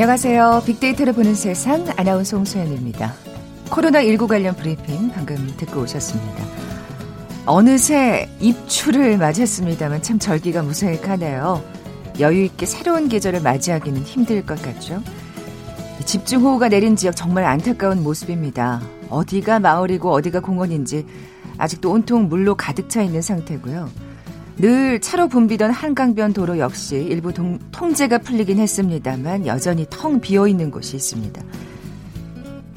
안녕하세요. 빅데이터를 보는 세상 아나운서 홍소연입니다. 코로나19 관련 브리핑 방금 듣고 오셨습니다. 어느새 입추를 맞이했습니다만 참 절기가 무색하네요. 여유 있게 새로운 계절을 맞이하기는 힘들 것 같죠. 집중호우가 내린 지역 정말 안타까운 모습입니다. 어디가 마을이고 어디가 공원인지 아직도 온통 물로 가득 차 있는 상태고요. 늘 차로 붐비던 한강변 도로 역시 일부 동, 통제가 풀리긴 했습니다만 여전히 텅 비어 있는 곳이 있습니다.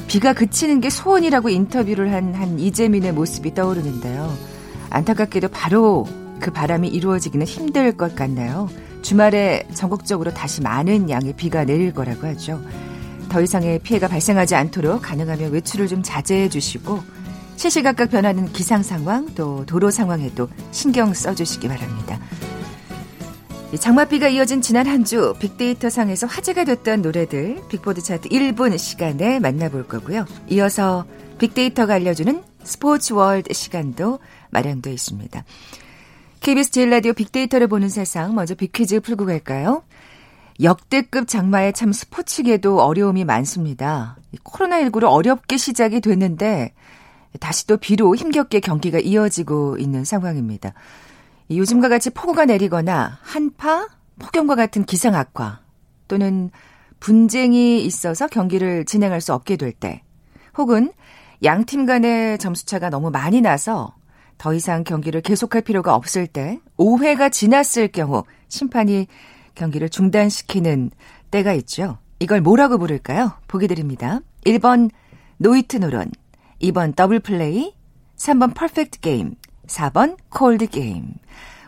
비가 그치는 게 소원이라고 인터뷰를 한, 한 이재민의 모습이 떠오르는데요. 안타깝게도 바로 그 바람이 이루어지기는 힘들 것 같나요? 주말에 전국적으로 다시 많은 양의 비가 내릴 거라고 하죠. 더 이상의 피해가 발생하지 않도록 가능하면 외출을 좀 자제해 주시고 시시각각 변하는 기상 상황 또 도로 상황에도 신경 써주시기 바랍니다. 장맛비가 이어진 지난 한 주 빅데이터 상에서 화제가 됐던 노래들 빅보드 차트 1분 시간에 만나볼 거고요. 이어서 빅데이터가 알려주는 스포츠 월드 시간도 마련되어 있습니다. KBS 제일 라디오 빅데이터를 보는 세상 먼저 빅퀴즈 풀고 갈까요? 역대급 장마에 참 스포츠계도 어려움이 많습니다. 코로나19로 어렵게 시작이 됐는데 다시 또 비로 힘겹게 경기가 이어지고 있는 상황입니다. 요즘과 같이 폭우가 내리거나 한파, 폭염과 같은 기상 악화 또는 분쟁이 있어서 경기를 진행할 수 없게 될 때, 혹은 양 팀 간의 점수차가 너무 많이 나서 더 이상 경기를 계속할 필요가 없을 때, 5회가 지났을 경우 심판이 경기를 중단시키는 때가 있죠. 이걸 뭐라고 부를까요? 보기 드립니다. 1번 노히트 노런, 2번 더블 플레이, 3번 퍼펙트 게임, 4번 콜드 게임.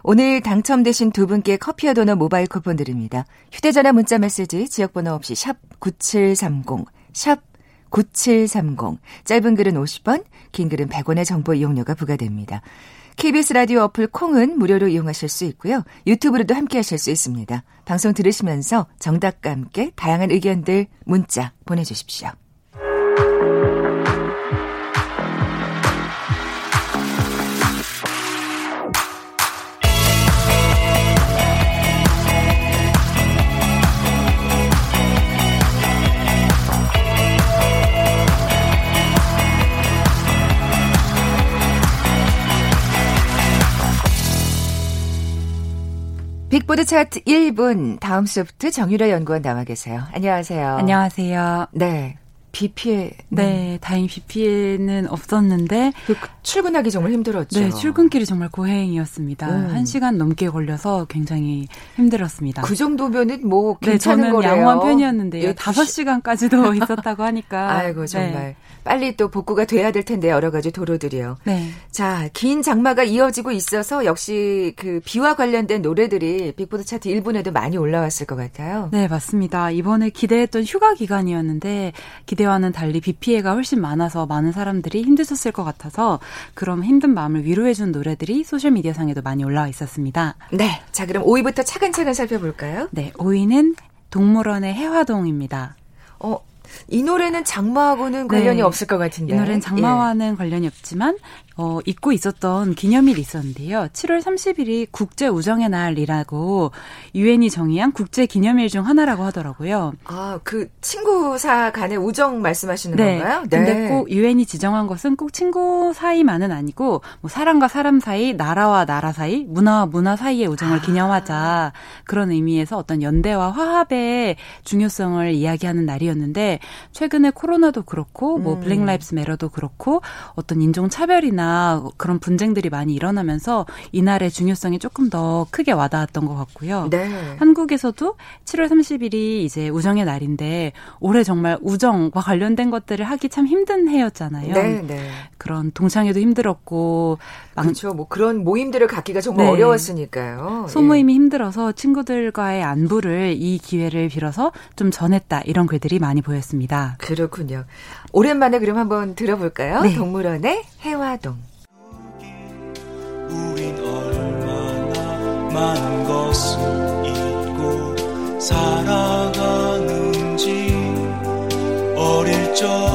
오늘 당첨되신 두 분께 커피와 도넛 모바일 쿠폰 드립니다. 휴대전화 문자 메시지 지역번호 없이 샵 9730, 샵 9730. 짧은 글은 50원, 긴 글은 100원의 정보 이용료가 부과됩니다. KBS 라디오 어플 콩은 무료로 이용하실 수 있고요. 유튜브로도 함께 하실 수 있습니다. 방송 들으시면서 정답과 함께 다양한 의견들 문자 보내주십시오. 빅보드 차트 1분 다음 소프트 정유라 연구원 나와 계세요. 안녕하세요. 안녕하세요. 네. 비 피해. 네, 다행히 비 피해는 없었는데 그 출근하기 정말 힘들었죠. 네, 출근길이 정말 고행이었습니다. 음. 1시간 넘게 걸려서 굉장히 힘들었습니다. 그 정도면은 뭐 괜찮은 네, 저는 거래요. 양호한 편이었는데요. 5시간까지도 있었다고 하니까. 아이고 네. 정말 네. 빨리 또 복구가 돼야 될 텐데 여러 가지 도로들이요. 네. 자, 긴 장마가 이어지고 있어서 역시 그 비와 관련된 노래들이 빅보드 차트 1분에도 많이 올라왔을 것 같아요. 네, 맞습니다. 이번에 기대했던 휴가 기간이었는데 기대 와는 달리 비 피해가 훨씬 많아서 많은 사람들이 힘드셨을 것 같아서 그럼 힘든 마음을 위로해준 노래들이 소셜미디어 상에도 많이 올라와 있었습니다. 네. 자, 그럼 5위부터 차근차근 살펴볼까요? 네, 5위는 동물원의 해화동입니다. 어, 이 노래는 장마하고는 관련이 네. 없을 것 같은데. 이 노래는 장마와는 예. 관련이 없지만 어, 잊고 있었던 기념일이 있었는데요. 7월 30일이 국제 우정의 날이라고 유엔이 정의한 국제 기념일 중 하나라고 하더라고요. 아, 그 친구 사 간의 우정 말씀하시는 네. 건가요? 네. 근데 꼭 유엔이 지정한 것은 꼭 친구 사이만은 아니고 뭐 사람과 사람 사이, 나라와 나라 사이, 문화와 문화 사이의 우정을 아. 기념하자 그런 의미에서 어떤 연대와 화합의 중요성을 이야기하는 날이었는데 최근에 코로나도 그렇고 뭐 음. Black Lives Matter도 그렇고 어떤 인종 차별이나 그런 분쟁들이 많이 일어나면서 이날의 중요성이 조금 더 크게 와닿았던 것 같고요. 네. 한국에서도 7월 30일이 이제 우정의 날인데 올해 정말 우정과 관련된 것들을 하기 참 힘든 해였잖아요. 네, 네. 그런 동창회도 힘들었고 그렇죠. 뭐 그런 모임들을 갖기가 정말 네. 어려웠으니까요. 소모임이 예. 힘들어서 친구들과의 안부를 이 기회를 빌어서 좀 전했다 이런 글들이 많이 보였습니다. 그렇군요. 오랜만에 그럼 한번 들어볼까요? 네. 동물원의 해화동. 우린 얼마나 많은 것을 잊고 살아가는지 어릴 적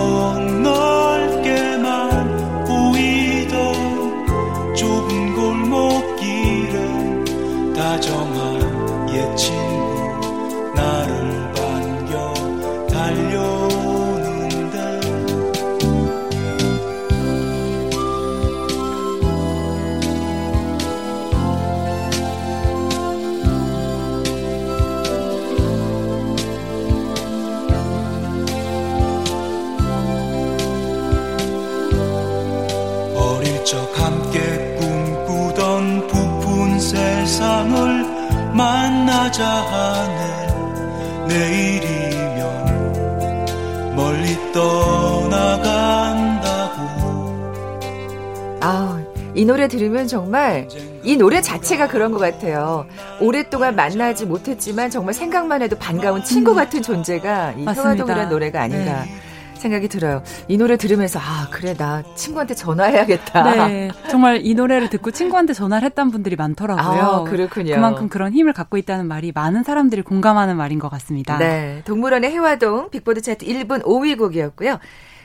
이 노래 들으면 정말 이 노래 자체가 그런 것 같아요. 오랫동안 만나지 못했지만 정말 생각만 해도 반가운 친구 같은 존재가 이 맞습니다. 효화동이라는 노래가 아닌가 네. 생각이 들어요. 이 노래 들으면서 아 그래 나 친구한테 전화해야겠다. 네, 정말 이 노래를 듣고 친구한테 전화를 했던 분들이 많더라고요. 아, 그렇군요. 그만큼 그런 힘을 갖고 있다는 말이 많은 사람들이 공감하는 말인 것 같습니다. 네, 동물원의 해화동 빅보드 차트 1분 5위 곡이었고요.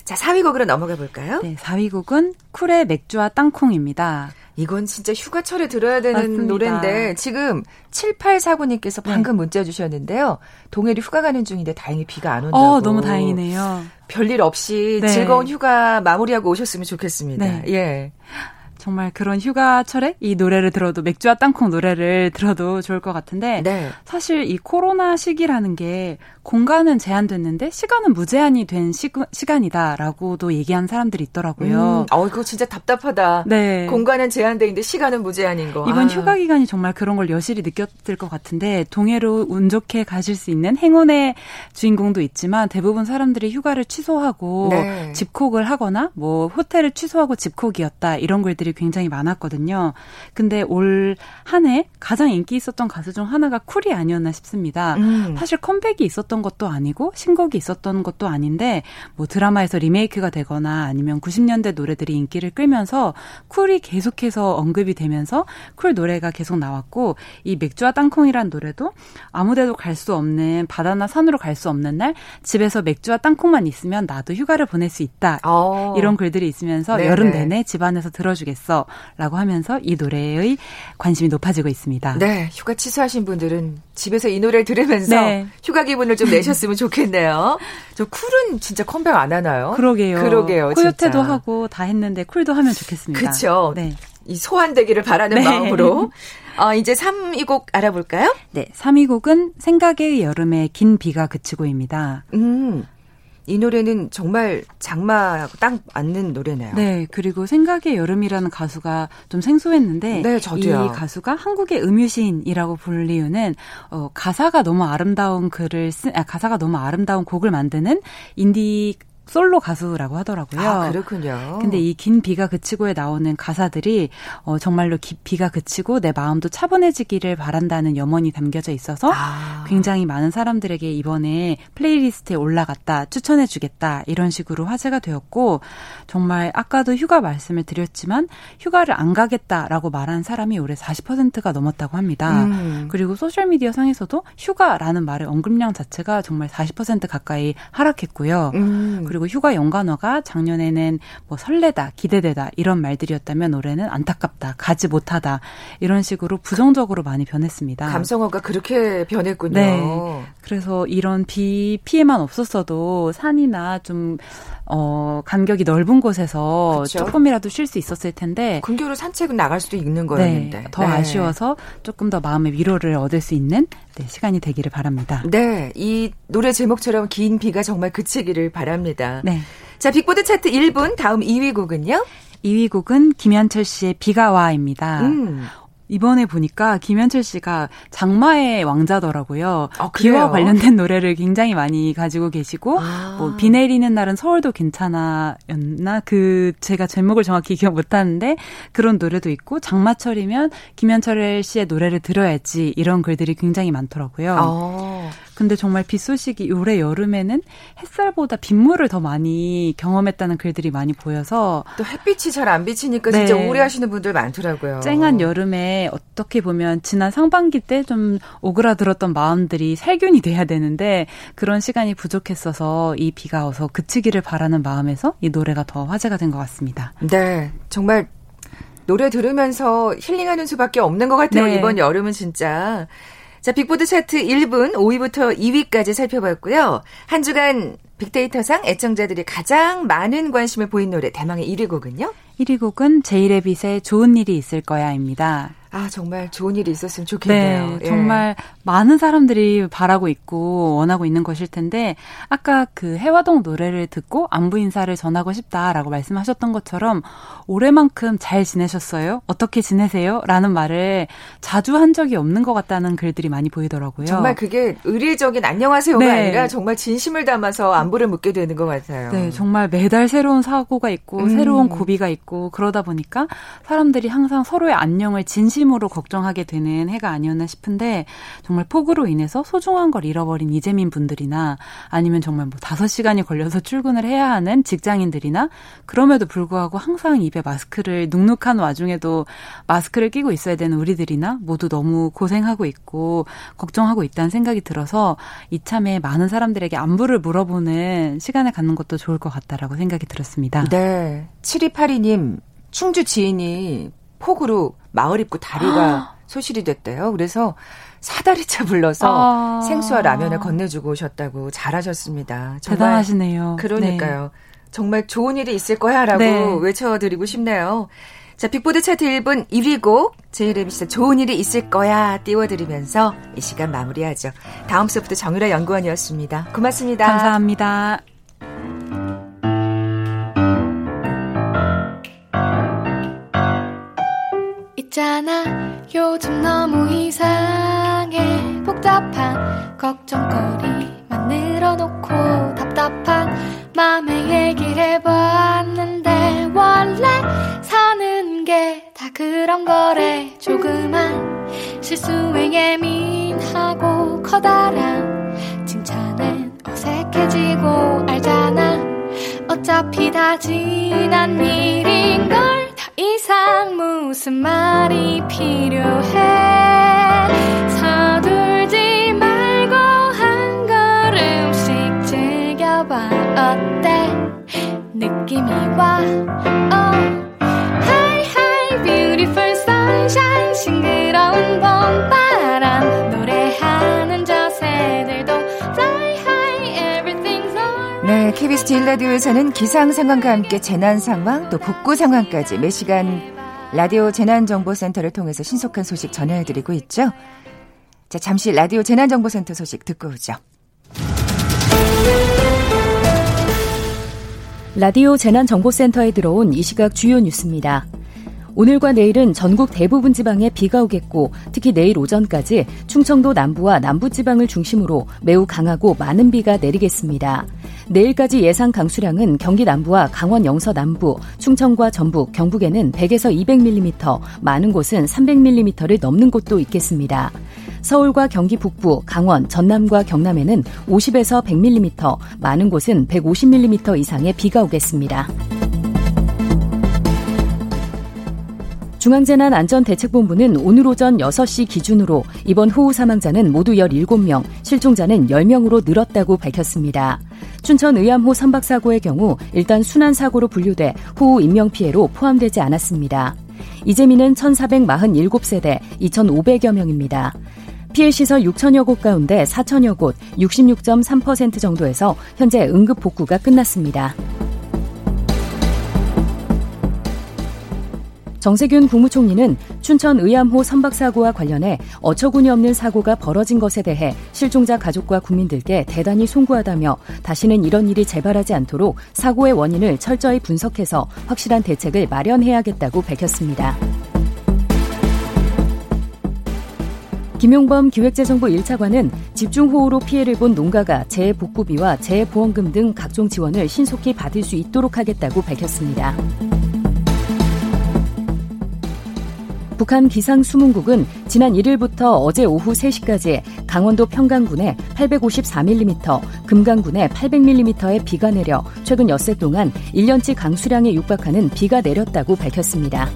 자, 4위 곡으로 넘어가 볼까요? 네, 4위 곡은 쿨의 맥주와 땅콩입니다. 이건 진짜 휴가철에 들어야 되는 맞습니다. 네. 노래인데 지금 7849님께서 방금 문자 주셨는데요. 동해리 휴가 가는 중인데 다행히 비가 안 온다고. 어, 너무 다행이네요. 별일 없이 네. 즐거운 휴가 마무리하고 오셨으면 좋겠습니다. 네. 예. 정말 그런 휴가철에 이 노래를 들어도 맥주와 땅콩 노래를 들어도 좋을 것 같은데 네. 사실 이 코로나 시기라는 게 공간은 제한됐는데 시간은 무제한이 된 시, 시간이다라고도 얘기한 사람들이 있더라고요. 음, 어, 이거 진짜 답답하다. 네. 공간은 제한돼 있는데 시간은 무제한인 거. 이번 아. 휴가 기간이 정말 그런 걸 여실히 느꼈을 것 같은데 동해로 운 좋게 가실 수 있는 행운의 주인공도 있지만 대부분 사람들이 휴가를 취소하고 네. 집콕을 하거나 뭐 호텔을 취소하고 집콕이었다 이런 글들이 굉장히 많았거든요. 근데 올 한 해 가장 인기 있었던 가수 중 하나가 쿨이 아니었나 싶습니다. 음. 사실 컴백이 있었던 것도 아니고 신곡이 있었던 것도 아닌데 뭐 드라마에서 리메이크가 되거나 아니면 90년대 노래들이 인기를 끌면서 쿨이 계속해서 언급이 되면서 쿨 노래가 계속 나왔고 이 맥주와 땅콩이란 노래도 아무데도 갈 수 없는 바다나 산으로 갈 수 없는 날 집에서 맥주와 땅콩만 있으면 나도 휴가를 보낼 수 있다. 어. 이런 글들이 있으면서 네네. 여름 내내 집안에서 들어주겠어 라고 하면서 이 노래의 관심이 높아지고 있습니다. 네, 휴가 취소하신 분들은 집에서 이 노래를 들으면서 네. 휴가 기분을 좀 내셨으면 좋겠네요. 저 쿨은 진짜 컴백 안 하나요? 그러게요. 그러게요. 코요테도 진짜. 하고 다 했는데 쿨도 하면 좋겠습니다. 그쵸. 네. 이 소환되기를 바라는 네. 마음으로. 어, 이제 3위 곡 알아볼까요? 네. 3위 곡은 생각의 여름에 긴 비가 그치고입니다. 음, 이 노래는 정말 장마하고 딱 맞는 노래네요. 네, 그리고 생각의 여름이라는 가수가 좀 생소했는데 네, 저도요. 이 가수가 한국의 음유시인이라고 이유는 어, 가사가 너무 아름다운 글을 쓴 아, 가사가 너무 아름다운 곡을 만드는 인디 솔로 가수라고 하더라고요. 아, 그렇군요. 근데 이 긴 비가 그치고에 나오는 가사들이 어, 정말로 기, 비가 그치고 내 마음도 차분해지기를 바란다는 염원이 담겨져 있어서 아. 굉장히 많은 사람들에게 이번에 playlist에 올라갔다, 추천해주겠다, 이런 식으로 화제가 되었고, 정말 아까도 휴가 말씀을 드렸지만, 휴가를 안 가겠다라고 말한 사람이 올해 40%가 넘었다고 합니다. 음. 그리고 소셜 미디어 상에서도 휴가라는 말의 언급량 자체가 정말 40% 가까이 하락했고요. 음. 그리고 휴가 연관어가 작년에는 뭐 설레다, 기대되다 이런 말들이었다면 올해는 안타깝다, 가지 못하다 이런 식으로 부정적으로 많이 변했습니다. 감성어가 그렇게 변했군요. 네. 그래서 이런 비 피해만 없었어도 산이나 좀 어, 간격이 넓은 곳에서 그쵸. 조금이라도 쉴 수 있었을 텐데 근교로 산책은 나갈 수도 있는 네, 거였는데. 더 네. 아쉬워서 조금 더 마음의 위로를 얻을 수 있는 네, 시간이 되기를 바랍니다. 네, 이 노래 제목처럼 긴 비가 정말 그치기를 바랍니다. 네. 자, 빅보드 차트 1분 다음 2위 곡은요? 2위 곡은 김현철 씨의 비가 와입니다. 음. 이번에 보니까 김현철 씨가 장마의 왕자더라고요. 아? 비와 관련된 노래를 굉장히 많이 가지고 계시고 아. 뭐비 내리는 날은 서울도 괜찮아였나 그 제가 제목을 정확히 기억 못 하는데 그런 노래도 있고 장마철이면 김현철 씨의 노래를 들어야지 이런 글들이 굉장히 많더라고요. 어. 근데 정말 비 소식이 올해 여름에는 햇살보다 빗물을 더 많이 경험했다는 글들이 많이 보여서 또 햇빛이 잘 안 비치니까 네. 진짜 우려하시는 분들 많더라고요. 쨍한 여름에 어떻게 보면 지난 상반기 때 좀 오그라들었던 마음들이 살균이 돼야 되는데 그런 시간이 부족했어서 이 비가 어서 그치기를 바라는 마음에서 이 노래가 더 화제가 된 것 같습니다. 네, 정말 노래 들으면서 힐링하는 수밖에 없는 것 같아요. 네. 이번 여름은 진짜. 자, 빅보드 차트 1분 5위부터 2위까지 살펴봤고요. 한 주간 빅데이터상 애청자들이 가장 많은 관심을 보인 노래 대망의 1위 곡은요? 1위 곡은 제이레빗의 좋은 일이 있을 거야입니다. 아, 정말 좋은 일이 있었으면 좋겠네요. 네, 예. 정말 많은 사람들이 바라고 있고 원하고 있는 것일 텐데 아까 그 해화동 노래를 듣고 안부 인사를 전하고 싶다라고 말씀하셨던 것처럼 올해만큼 잘 지내셨어요? 어떻게 지내세요? 라는 말을 자주 한 적이 없는 것 같다는 글들이 많이 보이더라고요. 정말 그게 의례적인 안녕하세요가 네. 아니라 정말 진심을 담아서 안부를 묻게 되는 것 같아요. 네, 정말 매달 새로운 사고가 있고 음. 새로운 고비가 있고 그러다 보니까 사람들이 항상 서로의 안녕을 진심 진심으로 걱정하게 되는 해가 아니었나 싶은데 정말 폭우로 인해서 소중한 걸 잃어버린 이재민 분들이나 아니면 정말 뭐 다섯 시간이 걸려서 출근을 해야 하는 직장인들이나 그럼에도 불구하고 항상 입에 마스크를 눅눅한 와중에도 마스크를 끼고 있어야 되는 우리들이나 모두 너무 고생하고 있고 걱정하고 있다는 생각이 들어서 이참에 많은 사람들에게 안부를 물어보는 시간을 갖는 것도 좋을 것 같다라고 생각이 들었습니다. 네. 7282님, 충주 지인이 폭우로 마을 입구 다리가 소실이 됐대요. 그래서 사다리차 불러서 아~ 생수와 라면을 건네주고 오셨다고 잘하셨습니다. 대단하시네요. 그러니까요. 네. 정말 좋은 일이 있을 거야라고 네. 외쳐드리고 싶네요. 자, 빅보드 차트 1분 1위 곡 제이레미 씨의 좋은 일이 있을 거야 띄워드리면서 이 시간 마무리하죠. 다음 수부터 정유라 연구원이었습니다. 고맙습니다. 감사합니다. 있잖아. 요즘 너무 이상해. 복잡한 걱정거리만 늘어놓고 답답한 맘에 얘기를 해봤는데 원래 사는 게 다 그런 거래. 조그만 실수에 예민하고 커다란 칭찬엔 어색해지고 알잖아. 어차피 다 지난 일인걸 이상 무슨 말이 필요해? 서둘지 말고 한 걸음씩 즐겨봐. 어때? 느낌이 와. oh. Hi hi beautiful sunshine 싱그 KBS 제일 라디오에서는 기상 상황과 함께 재난 상황 또 복구 상황까지 매 시간 라디오 재난 정보센터를 통해서 신속한 소식 전해드리고 있죠. 자, 잠시 라디오 재난 정보센터 소식 듣고 오죠. 라디오 재난 정보센터에 들어온 이 시각 주요 뉴스입니다. 오늘과 내일은 전국 대부분 지방에 비가 오겠고 특히 내일 오전까지 충청도 남부와 남부 지방을 중심으로 매우 강하고 많은 비가 내리겠습니다. 내일까지 예상 강수량은 경기 남부와 강원 영서 남부, 충청과 전북, 경북에는 100에서 200mm, 많은 곳은 300mm를 넘는 곳도 있겠습니다. 서울과 경기 북부, 강원, 전남과 경남에는 50에서 100mm, 많은 곳은 150mm 이상의 비가 오겠습니다. 중앙재난안전대책본부는 오늘 오전 6시 기준으로 이번 호우 사망자는 모두 17명, 실종자는 10명으로 늘었다고 밝혔습니다. 춘천 의암호 선박사고의 경우 일단 순환사고로 분류돼 호우 인명피해로 포함되지 않았습니다. 이재민은 1,447세대 2,500여 명입니다. 피해 시설 6천여 곳 가운데 4천여 곳, 66.3% 정도에서 현재 응급 복구가 끝났습니다. 정세균 국무총리는 춘천 의암호 선박 사고와 관련해 어처구니 없는 사고가 벌어진 것에 대해 실종자 가족과 국민들께 대단히 송구하다며 다시는 이런 일이 재발하지 않도록 사고의 원인을 철저히 분석해서 확실한 대책을 마련해야겠다고 밝혔습니다. 김용범 기획재정부 1차관은 집중호우로 피해를 본 농가가 재해복구비와 재해보험금 등 각종 지원을 신속히 받을 수 있도록 하겠다고 밝혔습니다. 북한 기상수문국은 지난 1일부터 어제 오후 3시까지 강원도 평강군에 854mm, 금강군에 800mm의 비가 내려 최근 엿새 동안 1년치 강수량에 육박하는 비가 내렸다고 밝혔습니다.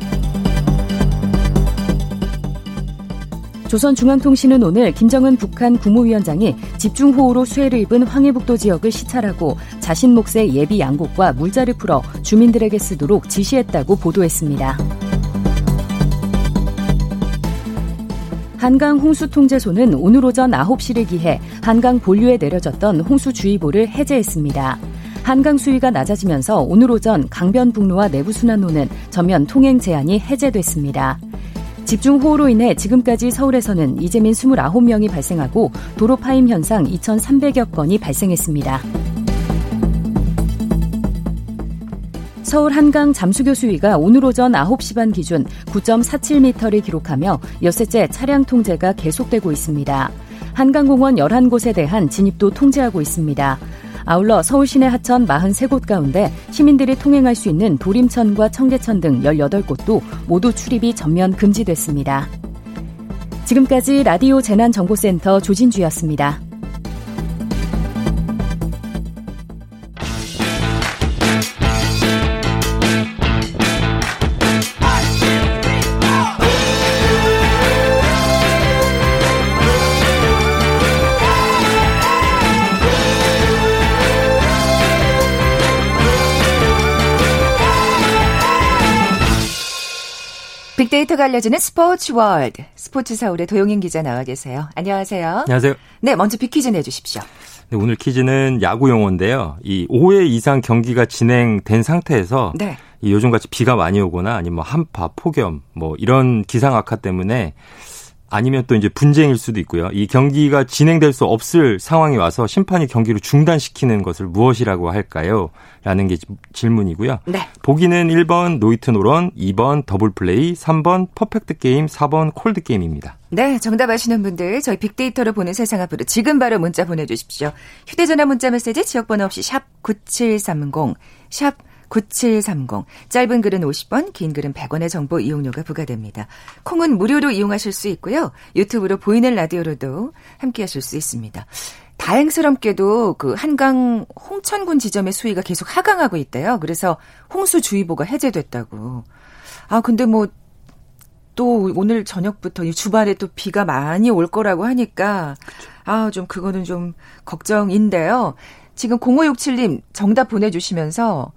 조선중앙통신은 오늘 김정은 북한 국무위원장이 집중호우로 수해를 입은 황해북도 지역을 시찰하고 자신 몫의 예비 양곡과 물자를 풀어 주민들에게 쓰도록 지시했다고 보도했습니다. 한강 홍수통제소는 오늘 오전 9시를 기해 한강 본류에 내려졌던 홍수주의보를 해제했습니다. 한강 수위가 낮아지면서 오늘 오전 강변북로와 내부순환로는 전면 통행 제한이 해제됐습니다. 집중호우로 인해 지금까지 서울에서는 이재민 29명이 발생하고 도로 파임 현상 2,300여 건이 발생했습니다. 서울 한강 잠수교 수위가 오늘 오전 9시 반 기준 9.47m를 기록하며 여섯째 차량 통제가 계속되고 있습니다. 한강공원 11곳에 대한 진입도 통제하고 있습니다. 아울러 서울 시내 하천 43곳 가운데 시민들이 통행할 수 있는 도림천과 청계천 등 18곳도 모두 출입이 전면 금지됐습니다. 지금까지 라디오 재난정보센터 조진주였습니다. 이터가 알려주는 스포츠 월드. 스포츠 서울의 도용인 기자 나와 계세요. 안녕하세요. 안녕하세요. 네, 먼저 빅퀴즈 내주십시오. 네, 오늘 퀴즈는 야구 용어인데요. 이 5회 이상 경기가 진행된 상태에서 네. 이 요즘같이 비가 많이 오거나 아니면 뭐 한파, 폭염 뭐 이런 기상 악화 때문에 아니면 또 이제 분쟁일 수도 있고요. 이 경기가 진행될 수 없을 상황이 와서 심판이 경기를 중단시키는 것을 무엇이라고 할까요? 라는 게 질문이고요. 네. 보기는 1번 노히트 노런, 2번 더블 플레이, 3번 퍼펙트 게임, 4번 콜드 게임입니다. 네, 정답 아시는 분들 저희 빅데이터로 보는 세상 앞으로 지금 바로 문자 보내 주십시오. 휴대 전화 문자 메시지 지역 번호 없이 샵 9730, 샵 9730. 짧은 글은 50원, 긴 글은 100원의 정보 이용료가 부과됩니다. 콩은 무료로 이용하실 수 있고요. 유튜브로 보이는 라디오로도 함께 하실 수 있습니다. 다행스럽게도 그 한강 홍천군 지점의 수위가 계속 하강하고 있대요. 그래서 홍수주의보가 해제됐다고. 아, 근데 뭐, 또 오늘 저녁부터 이 주말에 또 비가 많이 올 거라고 하니까, 아, 좀 그거는 좀 걱정인데요. 지금 0567님 정답 보내주시면서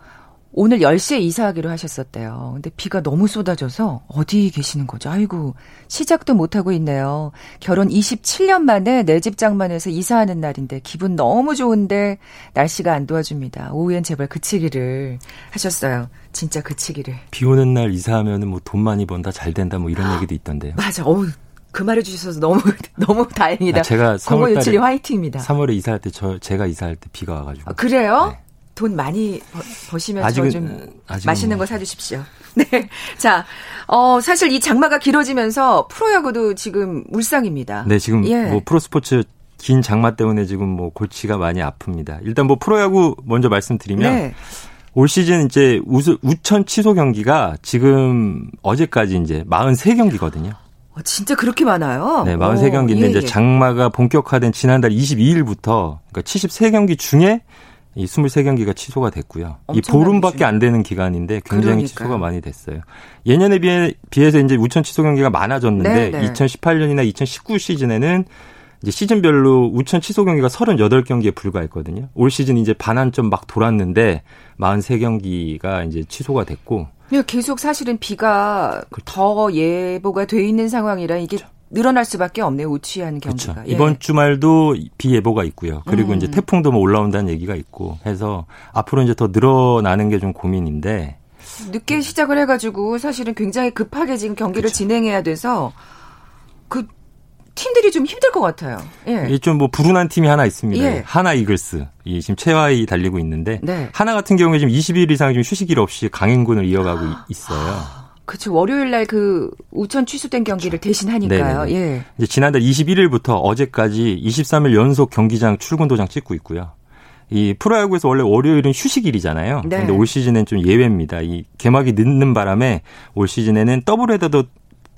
오늘 10시에 이사하기로 하셨었대요. 근데 비가 너무 쏟아져서 어디 계시는 거죠? 아이고, 시작도 못하고 있네요. 결혼 27년 만에 내 집 장만해서 이사하는 날인데 기분 너무 좋은데 날씨가 안 도와줍니다. 오후엔 제발 그치기를 하셨어요. 진짜 그치기를. 비 오는 날 이사하면은 뭐돈 많이 번다, 잘 된다 뭐 이런 얘기도 있던데요. 맞아. 어우, 그 말해 주셔서 너무 너무 다행이다. 아, 제가 3월 6 7이 화이팅입니다. 3월에 이사할 때 저 제가 이사할 때 비가 와가지고. 아, 그래요? 네. 돈 많이 버, 시면서 아직은, 좀 아직은 맛있는 뭐. 거 사주십시오. 네. 자, 어, 사실 이 장마가 길어지면서 프로야구도 지금 울상입니다. 네, 지금 예. 뭐 프로스포츠 긴 장마 때문에 지금 뭐 골치가 많이 아픕니다. 일단 뭐 프로야구 먼저 말씀드리면 네. 올 시즌 이제 우수, 우천 취소 경기가 지금 어제까지 이제 43경기거든요. 어, 진짜 그렇게 많아요? 네, 오, 43경기인데 예, 이제 예. 장마가 본격화된 지난달 22일부터 그러니까 73경기 중에 이 23경기가 취소가 됐고요. 이 보름밖에 중- 안 되는 기간인데 굉장히 그러니까요. 취소가 많이 됐어요. 예년에 비해, 비해서 이제 우천 취소 경기가 많아졌는데 네, 네. 2018년이나 2019 시즌에는 이제 시즌별로 우천 취소 경기가 38경기에 불과했거든요. 올 시즌 이제 반환점 막 돌았는데 43경기가 이제 취소가 됐고 예, 계속 사실은 비가 그렇죠. 더 예보가 돼 있는 상황이라 이게 늘어날 수밖에 없네요. 우치한 그렇죠. 경기가. 예. 이번 주말도 비 예보가 있고요. 그리고 음. 이제 태풍도 뭐 올라온다는 얘기가 있고 해서 앞으로 이제 더 늘어나는 게 좀 고민인데 늦게 시작을 해가지고 사실은 굉장히 급하게 지금 경기를 그렇죠. 진행해야 돼서 그 팀들이 좀 힘들 것 같아요. 예. 이게 좀뭐 불운한 팀이 하나 있습니다. 예. 하나 이글스. 이 지금 최하위 달리고 있는데 네. 하나 같은 경우에 지금 20일 이상 좀 휴식일 없이 강행군을 이어가고 이- 있어요. 그쵸. 월요일 날 그 우천 취소된 경기를 대신 하니까요. 네네네. 예. 이제 지난달 21일부터 어제까지 23일 연속 경기장 출근 도장 찍고 있고요. 이 프로야구에서 원래 월요일은 휴식일이잖아요. 네. 근데 올 시즌엔 좀 예외입니다. 이 개막이 늦는 바람에 올 시즌에는 더블 헤더도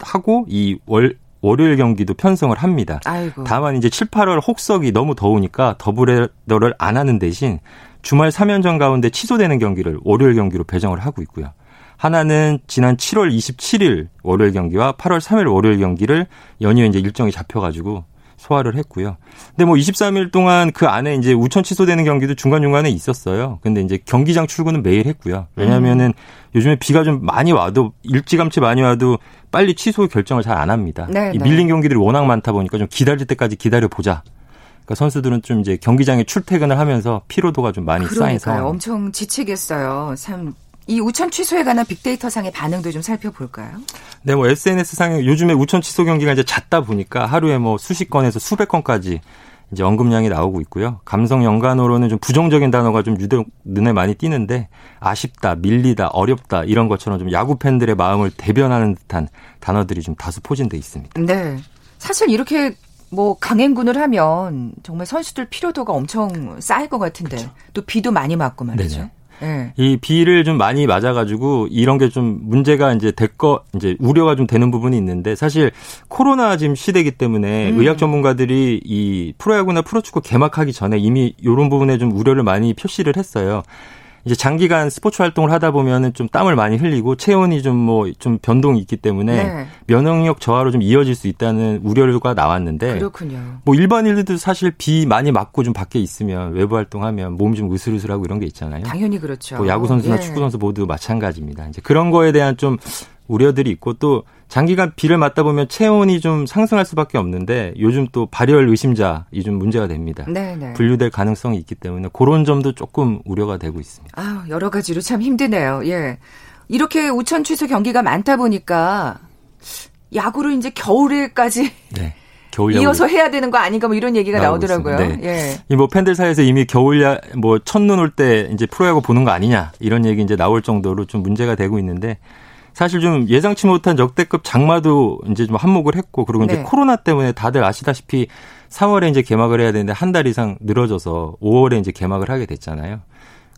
하고 이 월 월요일 경기도 편성을 합니다. 아이고. 다만 이제 7, 8월 혹서기 너무 더우니까 더블 헤더를 안 하는 대신 주말 3연전 가운데 취소되는 경기를 월요일 경기로 배정을 하고 있고요. 하나는 지난 7월 27일 월요일 경기와 8월 3일 월요일 경기를 연이어 이제 일정이 잡혀가지고 소화를 했고요. 근데 뭐 23일 동안 그 안에 이제 우천 취소되는 경기도 중간중간에 있었어요. 근데 이제 경기장 출근은 매일 했고요. 왜냐면은 요즘에 비가 좀 많이 와도 일찌감치 많이 와도 빨리 취소 결정을 잘 안 합니다. 네, 이 네. 밀린 경기들이 워낙 많다 보니까 좀 기다릴 때까지 기다려 보자. 그러니까 선수들은 좀 이제 경기장에 출퇴근을 하면서 피로도가 좀 많이 쌓인 그러니까요. 상황. 엄청 지치겠어요. 참 이 우천 취소에 관한 빅데이터 상의 반응도 좀 살펴볼까요? 네, 뭐 SNS 상에 요즘에 우천 취소 경기가 이제 잦다 보니까 하루에 뭐 수십 건에서 수백 건까지 이제 언급량이 나오고 있고요. 감성 연관어로는 좀 부정적인 단어가 좀 유독 눈에 많이 띄는데 아쉽다, 밀리다, 어렵다 이런 것처럼 좀 야구 팬들의 마음을 대변하는 듯한 단어들이 좀 다수 포진돼 있습니다. 네. 사실 이렇게 뭐 강행군을 하면 정말 선수들 피로도가 엄청 쌓일 것 같은데 그쵸. 또 비도 많이 맞고 말이죠. 네네. 네. 이 비를 좀 많이 맞아가지고 이런 게 좀 문제가 이제 될거 이제 우려가 좀 되는 부분이 있는데 사실 코로나 지금 시대이기 때문에 음. 의학 전문가들이 이 프로야구나 프로축구 개막하기 전에 이미 이런 부분에 좀 우려를 많이 표시를 했어요. 이제 장기간 스포츠 활동을 하다 보면은 좀 땀을 많이 흘리고 체온이 좀 뭐 좀 변동이 있기 때문에 네. 면역력 저하로 좀 이어질 수 있다는 우려가 나왔는데 그렇군요. 뭐 일반인들도 사실 비 많이 맞고 좀 밖에 있으면 외부 활동하면 몸이 좀 으슬으슬하고 이런 게 있잖아요. 당연히 그렇죠. 뭐 야구 선수나 예. 축구 선수 모두 마찬가지입니다. 이제 그런 거에 대한 좀 우려들이 있고 또 장기간 비를 맞다 보면 체온이 좀 상승할 수밖에 없는데 요즘 또 발열 의심자 이좀 문제가 됩니다. 네, 네. 분류될 가능성이 있기 때문에 그런 점도 조금 우려가 되고 있습니다. 아, 여러 가지로 참 힘드네요. 예. 이렇게 우천 취소 경기가 많다 보니까 야구를 이제 겨울에까지 네. 겨울 이어서 해야 되는 거 아닌가 뭐 이런 얘기가 나오더라고요. 있습니다. 예. 이뭐 팬들 사이에서 이미 겨울 야 뭐 첫눈 올 때 이제 프로야구 보는 거 아니냐 이런 얘기 이제 나올 정도로 좀 문제가 되고 있는데 사실 좀 예상치 못한 역대급 장마도 이제 좀 한몫을 했고 그리고 이제 네. 코로나 때문에 다들 아시다시피 3월에 이제 개막을 해야 되는데 한 달 이상 늘어져서 5월에 이제 개막을 하게 됐잖아요.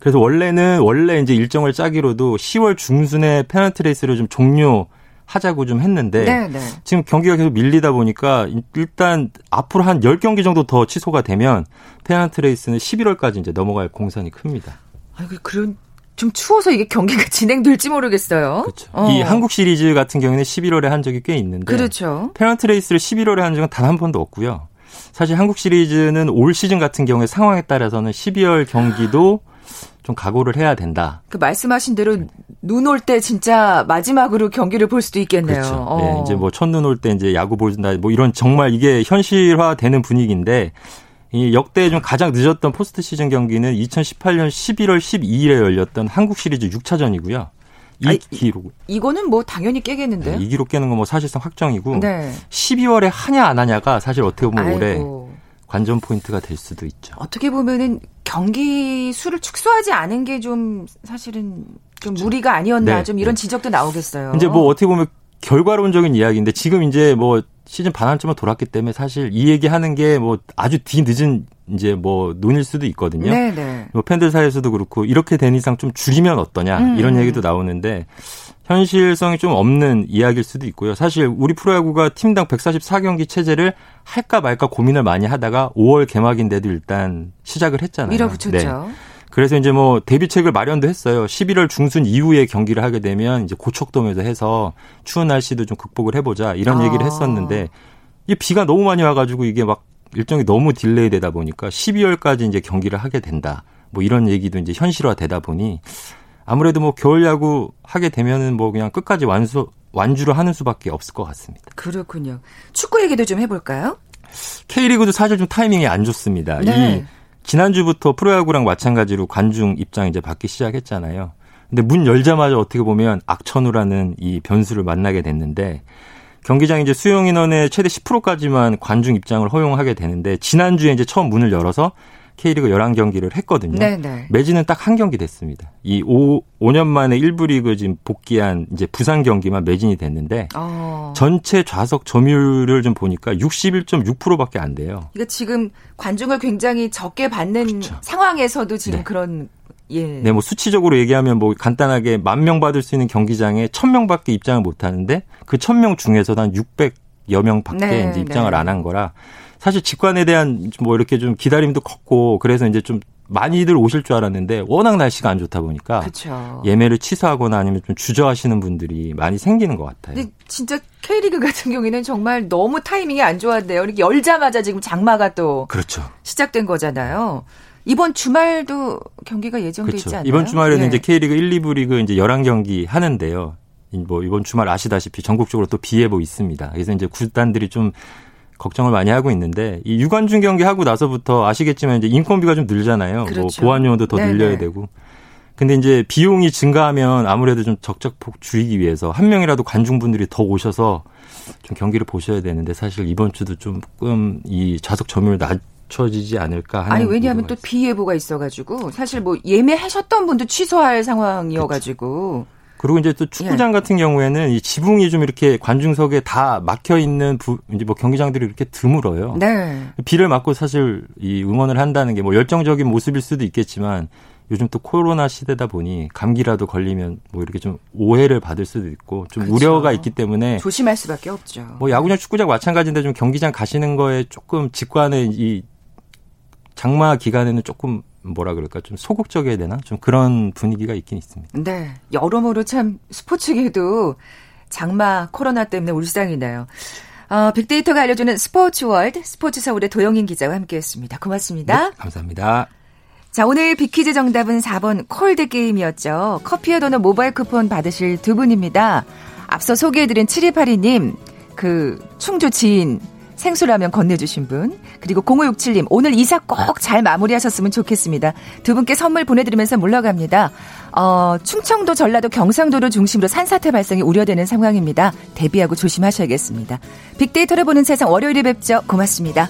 그래서 원래는 원래 이제 일정을 짜기로도 10월 중순에 페널티 레이스를 좀 종료 하자고 좀 했는데 네, 네. 지금 경기가 계속 밀리다 보니까 일단 앞으로 한 10경기 정도 더 취소가 되면 페넌트 레이스는 11월까지 이제 넘어갈 공산이 큽니다. 아이고, 그런 좀 추워서 이게 경기가 진행될지 모르겠어요. 그렇죠. 어. 이 한국 시리즈 같은 경우에는 11월에 한 적이 꽤 있는데 그렇죠. 페넌트 레이스를 11월에 한 적은 단 한 번도 없고요. 사실 한국 시리즈는 올 시즌 같은 경우에 상황에 따라서는 12월 경기도 좀 각오를 해야 된다. 그 말씀하신 대로 눈 올 때 진짜 마지막으로 경기를 볼 수도 있겠네요. 그렇죠. 어. 예, 이제 뭐 첫눈 올 때 이제 야구 보신다. 뭐 이런 정말 이게 현실화되는 분위기인데 이 역대 좀 가장 늦었던 포스트 시즌 경기는 2018년 11월 12일에 열렸던 한국 시리즈 6차전이고요. 이 아이, 기록 이거는 뭐 당연히 깨겠는데요. 네, 이 기록 깨는 건 뭐 사실상 확정이고 네. 12월에 하냐 안 하냐가 사실 어떻게 보면 올해 아이고. 관전 포인트가 될 수도 있죠. 어떻게 보면은 경기 수를 축소하지 않은 게 좀 사실은 좀 무리가 아니었나 네, 좀 이런 네. 지적도 나오겠어요. 이제 뭐 어떻게 보면 결과론적인 이야기인데 지금 이제 뭐 시즌 반환점을 돌았기 때문에 사실 이 얘기하는 게 뭐 아주 뒤늦은 이제 뭐 논일 수도 있거든요. 네네. 뭐 팬들 사이에서도 그렇고 이렇게 된 이상 좀 줄이면 어떠냐 음. 이런 얘기도 나오는데 현실성이 좀 없는 이야기일 수도 있고요. 사실 우리 프로야구가 팀당 144경기 체제를 할까 말까 고민을 많이 하다가 5월 개막인데도 일단 시작을 했잖아요. 밀어붙였죠. 네. 그래서 이제 뭐 대비책을 마련도 했어요. 11월 중순 이후에 경기를 하게 되면 이제 고척돔에서 해서 추운 날씨도 좀 극복을 해보자 이런 아. 얘기를 했었는데 이 비가 너무 많이 와가지고 이게 막 일정이 너무 delay 되다 보니까 12월까지 이제 경기를 하게 된다. 뭐 이런 얘기도 이제 현실화 되다 보니 아무래도 뭐 겨울 야구 하게 되면은 뭐 그냥 끝까지 완수 완주를 하는 수밖에 없을 것 같습니다. 그렇군요. 축구 얘기도 좀 해볼까요? K리그도 사실 좀 타이밍이 안 좋습니다. 네. 이 지난주부터 프로야구랑 마찬가지로 관중 입장 이제 받기 시작했잖아요. 근데 문 열자마자 어떻게 보면 악천후라는 이 변수를 만나게 됐는데 경기장 이제 수용 인원의 최대 10%까지만 관중 입장을 허용하게 되는데 지난주에 이제 처음 문을 열어서 K리그 11경기를 했거든요. 네네. 매진은 딱 한 경기 됐습니다. 이 5, 5년 만에 1부 리그 지금 복귀한 이제 부산 경기만 매진이 됐는데 어. 전체 좌석 점유율을 좀 보니까 61.6%밖에 안 돼요. 그러니까 지금 관중을 굉장히 적게 받는 그렇죠. 상황에서도 지금 네. 그런 예. 네, 뭐 수치적으로 얘기하면 뭐 간단하게 만 명 받을 수 있는 경기장에 1000명밖에 입장을 못 하는데 그 1000명 중에서도 한 600여 명밖에 네, 이제 입장을 네. 안한 거라 사실 직관에 대한 뭐 이렇게 좀 기다림도 컸고 그래서 이제 좀 많이들 오실 줄 알았는데 워낙 날씨가 안 좋다 보니까 그렇죠. 예매를 취소하거나 아니면 좀 주저하시는 분들이 많이 생기는 것 같아요. 근데 진짜 K리그 같은 경우에는 정말 너무 타이밍이 안 좋았네요. 이렇게 열자마자 지금 장마가 또 그렇죠. 시작된 거잖아요. 이번 주말도 경기가 예정돼 그렇죠. 있지 않나요? 이번 주말에는 예. 이제 K리그 1, 2부 리그 이제 11경기 하는데요. 이뭐 이번 주말 아시다시피 전국적으로 또 비 예보 있습니다. 그래서 이제 구단들이 좀 걱정을 많이 하고 있는데 이 유관중 경기 하고 나서부터 아시겠지만 이제 인건비가 좀 늘잖아요. 그렇죠. 뭐 보안 요원도 더 네네. 늘려야 되고. 근데 이제 비용이 증가하면 아무래도 좀 적적폭 줄이기 위해서 한 명이라도 관중분들이 더 오셔서 좀 경기를 보셔야 되는데 사실 이번 주도 조금 이 좌석 점유율 낮춰지지 않을까 하는 아니 왜냐하면 또 비예보가 있어가지고 사실 뭐 예매하셨던 분도 취소할 상황이어가지고 그 리고 이제 또 축구장 같은 경우에는 이 지붕이 좀 이렇게 관중석에 다 막혀 있는 부, 이제 뭐 경기장들이 이렇게 드물어요. 네. 비를 맞고 사실 이 응원을 한다는 게 뭐 열정적인 모습일 수도 있겠지만 요즘 또 코로나 시대다 보니 감기라도 걸리면 뭐 이렇게 좀 오해를 받을 수도 있고 좀 그렇죠. 우려가 있기 때문에 조심할 수밖에 없죠. 뭐 야구장, 축구장 마찬가지인데 좀 경기장 가시는 거에 조금 직관에 이 장마 기간에는 조금 뭐라 그럴까 좀 소극적이어야 되나 좀 그런 분위기가 있긴 있습니다. 네. 여러모로 참 스포츠계도 장마 코로나 때문에 울상이네요. 어, 빅데이터가 알려주는 스포츠 월드 스포츠 서울의 도영인 기자와 함께했습니다. 고맙습니다. 네, 감사합니다. 자, 오늘 빅퀴즈 정답은 4번 콜드 게임이었죠. 커피와 도넛 모바일 쿠폰 받으실 두 분입니다. 앞서 소개해드린 7282님, 그 충주 지인 생수라면 건네주신 분, 그리고 0567님, 오늘 이사 꼭 잘 마무리하셨으면 좋겠습니다. 두 분께 선물 보내드리면서 물러갑니다. 어, 충청도, 전라도, 경상도를 중심으로 산사태 발생이 우려되는 상황입니다. 대비하고 조심하셔야겠습니다. 빅데이터를 보는 세상 월요일에 뵙죠. 고맙습니다.